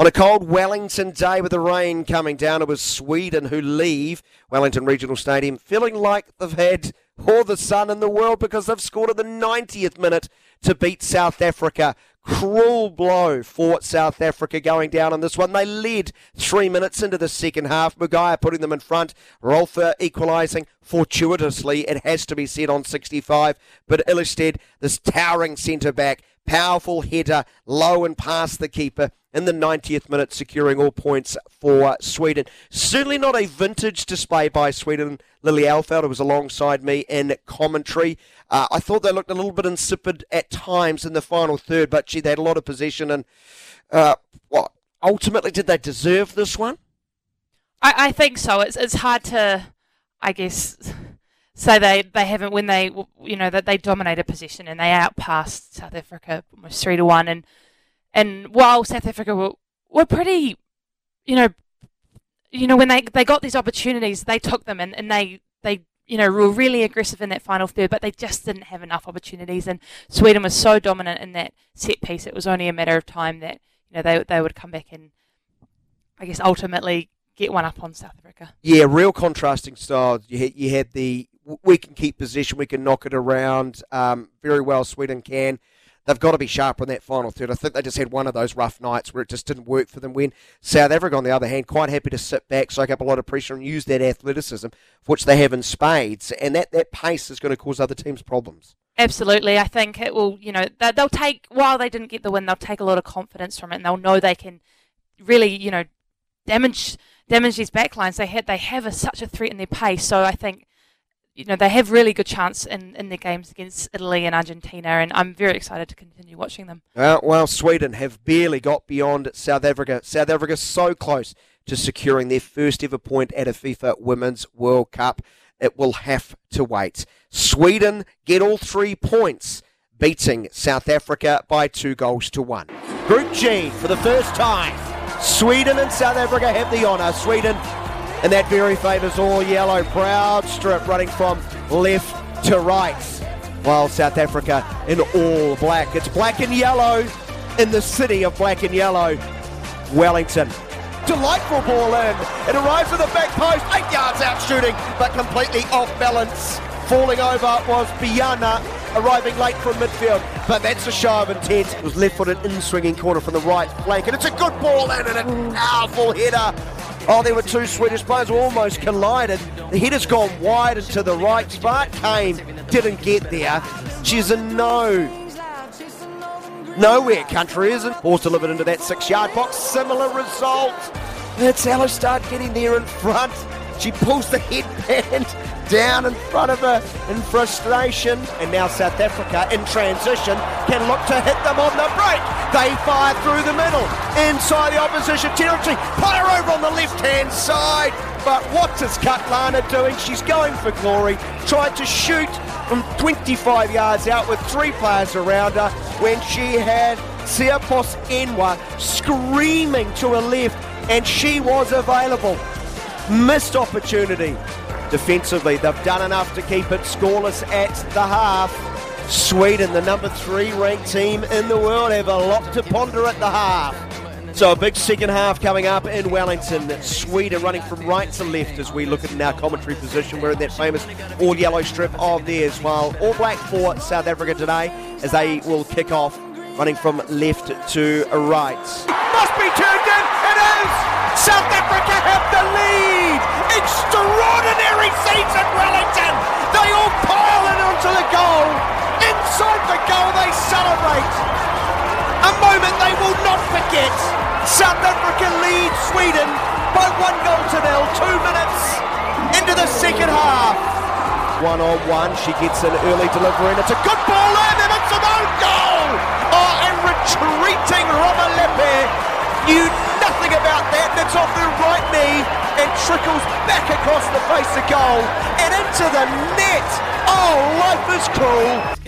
On a cold Wellington day with the rain coming down, it was Sweden who leave Wellington Regional Stadium feeling like they've had all the sun in the world because they've scored at the 90th minute to beat South Africa. Cruel blow for South Africa going down on this one. They led three minutes into the second half. Magaia putting them in front. Rolfö equalising fortuitously, it has to be said, on 65. But Ilestedt, this towering centre back, powerful header, low and past the keeper in the 90th minute, securing all points for Sweden. Certainly not a vintage display by Sweden. Lily Alfeld, who was alongside me in commentary. Uh, I thought they looked a little bit insipid at times in the final third, but gee, they had a lot of possession. And uh, what ultimately did they deserve this one? I, I think so. It's it's hard to, I guess, say they, they haven't when they you know that they dominated position and they outpassed South Africa almost three to one and and while South Africa were, were pretty, you know, you know when they they got these opportunities, they took them and, and they they you know were really aggressive in that final third, but they just didn't have enough opportunities. And Sweden was so dominant in that set piece; it was only a matter of time that you know they they would come back and I guess ultimately get one up on South Africa. Yeah, real contrasting styles. You had, you had the we can keep position, we can knock it around um, very well. Sweden can they've got to be sharper in that final third. I think they just had one of those rough nights where it just didn't work for them. When South Africa, on the other hand, quite happy to sit back, soak up a lot of pressure, and use that athleticism, which they have in spades, and that, that pace is going to cause other teams problems. Absolutely, I think it will. You know, they'll take while they didn't get the win, they'll take a lot of confidence from it, and they'll know they can really, you know, damage damage these backlines. They had they have a, such a threat in their pace, so I think you know, they have really good chance in, in their games against Italy and Argentina, and I'm very excited to continue watching them. Uh, well, Sweden have barely got beyond South Africa. South Africa so close to securing their first ever point at a FIFA Women's World Cup. It will have to wait. Sweden get all three points, beating South Africa by two goals to one. Group G for the first time. Sweden and South Africa have the honour. Sweden and that very famous all yellow proud strip running from left to right. While South Africa in all black. It's black and yellow in the city of black and yellow, Wellington. Delightful ball in. It arrives at the back post, eight yards out shooting, but completely off balance. Falling over was Biana, arriving late from midfield, but that's a show of intent. It was left footed in swinging corner from the right flank, and it's a good ball in and a powerful header Oh, there were two Swedish players almost collided. The header's gone wide and to the right. Spark came, didn't get there. She's a no. Nowhere country, isn't? Horse delivered into that six yard box. Similar result. It's Start getting there in front. She pulls the headband down in front of her in frustration. And now South Africa in transition can look to hit them on the break. They fire through the middle, inside the opposition territory. Player over on the left hand side. But what is Kgatlana doing? She's going for glory. Tried to shoot from 25 yards out with three players around her when she had Siapos Enwa screaming to her left, and she was available. Missed opportunity. Defensively, they've done enough to keep it scoreless at the half. Sweden, the number three ranked team in the world, have a lot to ponder at the half. So a big second half coming up in Wellington. Sweden running from right to left as we look at our commentary position. We're in that famous all yellow strip of theirs, while all black for South Africa today as they will kick off running from left to right. Must be turned in. It is. South Africa have the lead. Extraordinary in Wellington. They all pile in onto the goal. Inside the goal, they celebrate. A moment they will not forget. South Africa lead Sweden by one goal to nil. Two minutes into the second half. One on one, she gets an early delivery, and it's a good ball in, across the face of goal and into the net. Oh, life is cool.